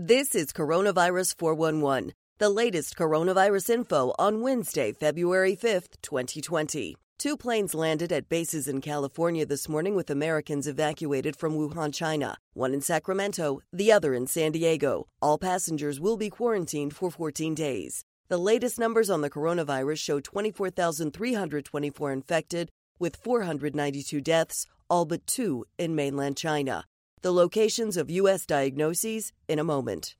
This is Coronavirus 411, the latest coronavirus info on Wednesday, February 5th, 2020. Two planes landed at bases in California this morning with Americans evacuated from Wuhan, China. One in Sacramento, the other in San Diego. All passengers will be quarantined for 14 days. The latest numbers on the coronavirus show 24,324 infected, with 492 deaths, all but two in mainland China. The locations of U.S. diagnoses in a moment.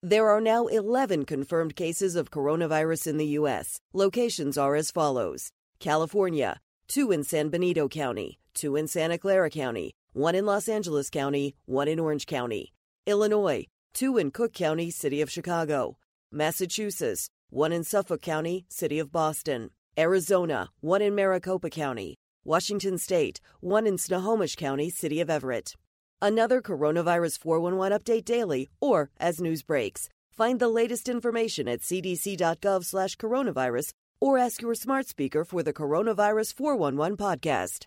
There are now 11 confirmed cases of coronavirus in the U.S. Locations are as follows California, two in San Benito County, two in Santa Clara County, one in Los Angeles County, one in Orange County. Illinois, two in Cook County, City of Chicago. Massachusetts, one in Suffolk County, City of Boston. Arizona, one in Maricopa County. Washington State, one in Snohomish County, City of Everett. Another Coronavirus 411 update daily or as news breaks. Find the latest information at cdc.gov slash coronavirus or ask your smart speaker for the Coronavirus 411 podcast.